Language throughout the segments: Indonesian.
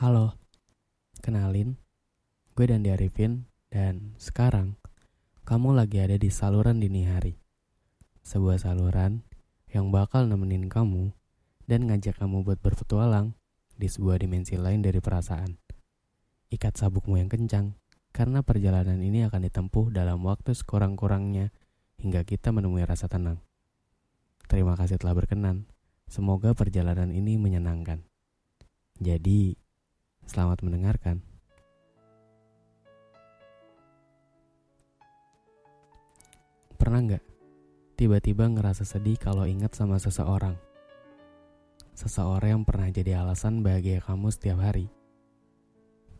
Halo, kenalin, gue Dandi Arifin, dan sekarang kamu lagi ada di saluran dini hari. Sebuah saluran yang bakal nemenin kamu dan ngajak kamu buat berpetualang di sebuah dimensi lain dari perasaan. Ikat sabukmu yang kencang, karena perjalanan ini akan ditempuh dalam waktu sekurang-kurangnya hingga kita menemui rasa tenang. Terima kasih telah berkenan. Semoga perjalanan ini menyenangkan. Jadi, selamat mendengarkan. Pernah nggak tiba-tiba ngerasa sedih kalau ingat sama seseorang? seseorang yang pernah jadi alasan bahagia kamu setiap hari.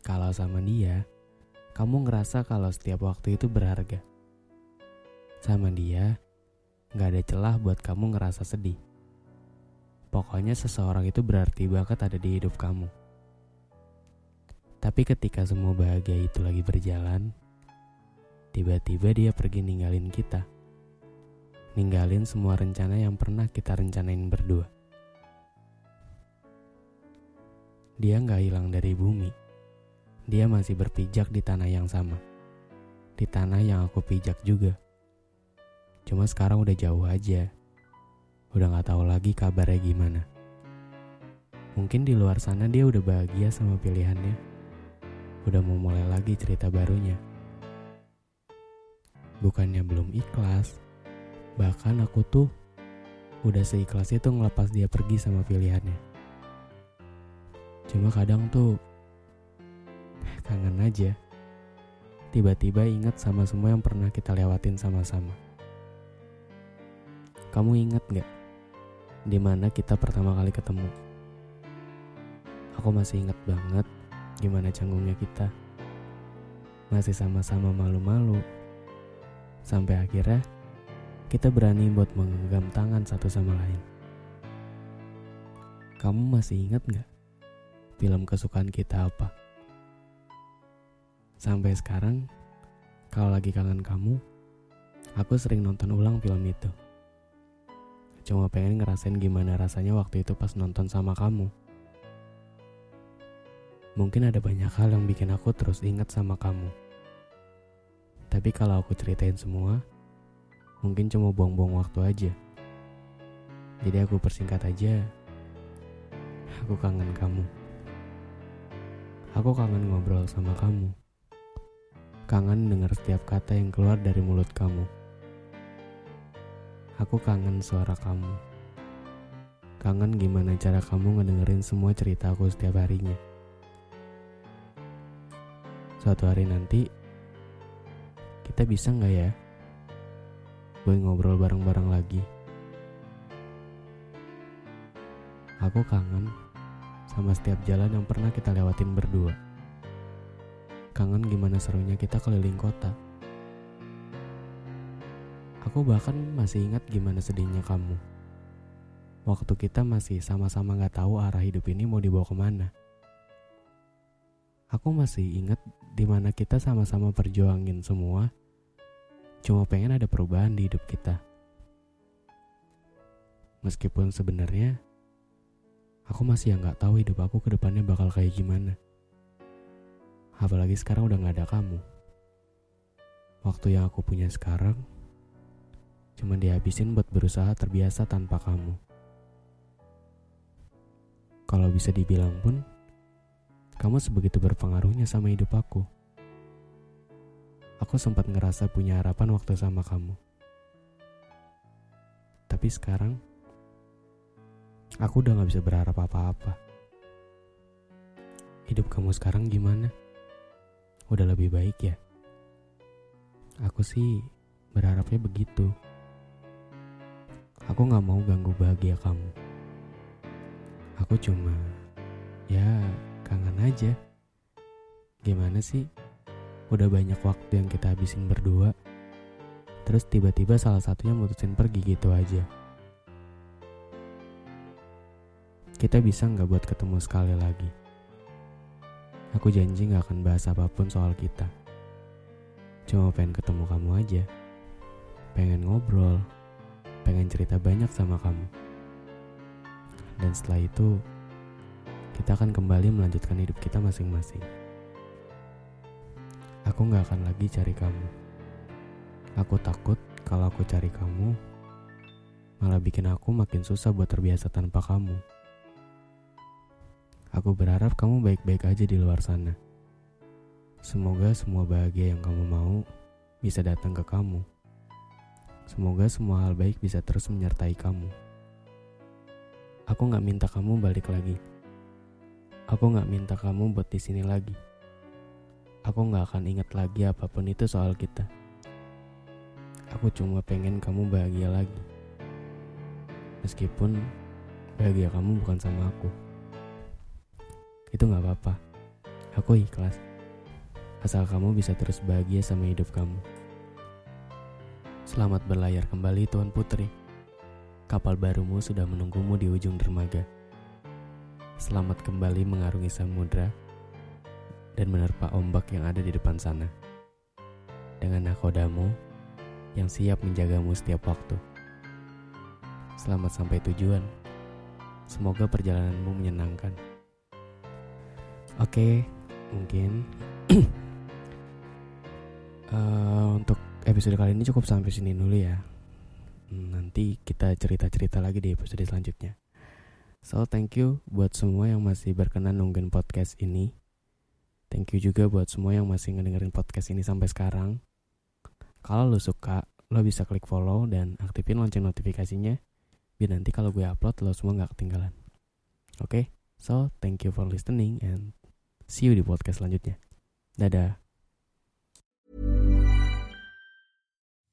Kalau sama dia, kamu ngerasa kalau setiap waktu itu berharga. Sama dia, gak ada celah buat kamu ngerasa sedih. Pokoknya seseorang itu berarti banget ada di hidup kamu. Tapi ketika semua bahagia itu lagi berjalan, tiba-tiba dia pergi ninggalin kita. Ninggalin semua rencana yang pernah kita rencanain berdua. Dia nggak hilang dari bumi. Dia masih berpijak di tanah yang sama. Di tanah yang aku pijak juga. Cuma sekarang udah jauh aja. Udah nggak tahu lagi kabarnya gimana. Mungkin di luar sana dia udah bahagia sama pilihannya. Udah mau mulai lagi cerita barunya. Bukannya belum ikhlas. Bahkan aku tuh udah seikhlas itu ngelepas dia pergi sama pilihannya. Cuma kadang tuh kangen aja. Tiba-tiba ingat sama semua yang pernah kita lewatin sama-sama. Kamu ingat gak? Di mana kita pertama kali ketemu? Aku masih ingat banget gimana canggungnya kita. Masih sama-sama malu-malu. Sampai akhirnya kita berani buat menggenggam tangan satu sama lain. Kamu masih ingat gak? film kesukaan kita apa. Sampai sekarang, kalau lagi kangen kamu, aku sering nonton ulang film itu. Cuma pengen ngerasain gimana rasanya waktu itu pas nonton sama kamu. Mungkin ada banyak hal yang bikin aku terus ingat sama kamu. Tapi kalau aku ceritain semua, mungkin cuma buang-buang waktu aja. Jadi aku persingkat aja. Aku kangen kamu. Aku kangen ngobrol sama kamu. Kangen dengar setiap kata yang keluar dari mulut kamu. Aku kangen suara kamu. Kangen gimana cara kamu ngedengerin semua cerita aku setiap harinya. Suatu hari nanti, kita bisa nggak ya? Gue ngobrol bareng-bareng lagi. Aku kangen sama setiap jalan yang pernah kita lewatin berdua. Kangen gimana serunya kita keliling kota. Aku bahkan masih ingat gimana sedihnya kamu. Waktu kita masih sama-sama gak tahu arah hidup ini mau dibawa ke mana. Aku masih ingat di mana kita sama-sama perjuangin semua. Cuma pengen ada perubahan di hidup kita. Meskipun sebenarnya Aku masih yang gak tahu hidup aku ke depannya bakal kayak gimana. Apalagi sekarang udah gak ada kamu. Waktu yang aku punya sekarang cuma dihabisin buat berusaha terbiasa tanpa kamu. Kalau bisa dibilang pun, kamu sebegitu berpengaruhnya sama hidup aku. Aku sempat ngerasa punya harapan waktu sama kamu. Tapi sekarang, Aku udah gak bisa berharap apa-apa. Hidup kamu sekarang gimana? Udah lebih baik ya? Aku sih berharapnya begitu. Aku gak mau ganggu bahagia kamu. Aku cuma ya kangen aja. Gimana sih? Udah banyak waktu yang kita habisin berdua. Terus tiba-tiba salah satunya mutusin pergi gitu aja. Kita bisa nggak buat ketemu sekali lagi? Aku janji nggak akan bahas apa pun soal kita. Cuma pengen ketemu kamu aja. Pengen ngobrol. Pengen cerita banyak sama kamu. Dan setelah itu, kita akan kembali melanjutkan hidup kita masing-masing. Aku gak akan lagi cari kamu. Aku takut kalau aku cari kamu, malah bikin aku makin susah buat terbiasa tanpa kamu. Aku berharap kamu baik-baik aja di luar sana. Semoga semua bahagia yang kamu mau bisa datang ke kamu. Semoga semua hal baik bisa terus menyertai kamu. Aku gak minta kamu balik lagi. Aku gak minta kamu buat di sini lagi. Aku gak akan ingat lagi apa pun itu soal kita. Aku cuma pengen kamu bahagia lagi. Meskipun bahagia kamu bukan sama aku. Itu gak apa-apa. Aku ikhlas. Asal kamu bisa terus bahagia sama hidup kamu. Selamat berlayar kembali Tuan Putri. Kapal barumu sudah menunggumu di ujung dermaga. Selamat kembali mengarungi samudra dan menerpa ombak yang ada di depan sana. Dengan nakodamu yang siap menjagamu setiap waktu. Selamat sampai tujuan. Semoga perjalananmu menyenangkan. Oke, mungkin uh, untuk episode kali ini cukup sampai sini dulu ya. Nanti kita cerita-cerita lagi di episode selanjutnya. So, thank you buat semua yang masih berkenan nungguin podcast ini. Thank you juga buat semua yang masih ngedengerin podcast ini sampai sekarang. Kalau lo suka, lo bisa klik follow dan aktifin lonceng notifikasinya. Biar nanti kalau gue upload, lo semua gak ketinggalan. Oke, okay? so thank you for listening and see you di podcast selanjutnya. Dadah.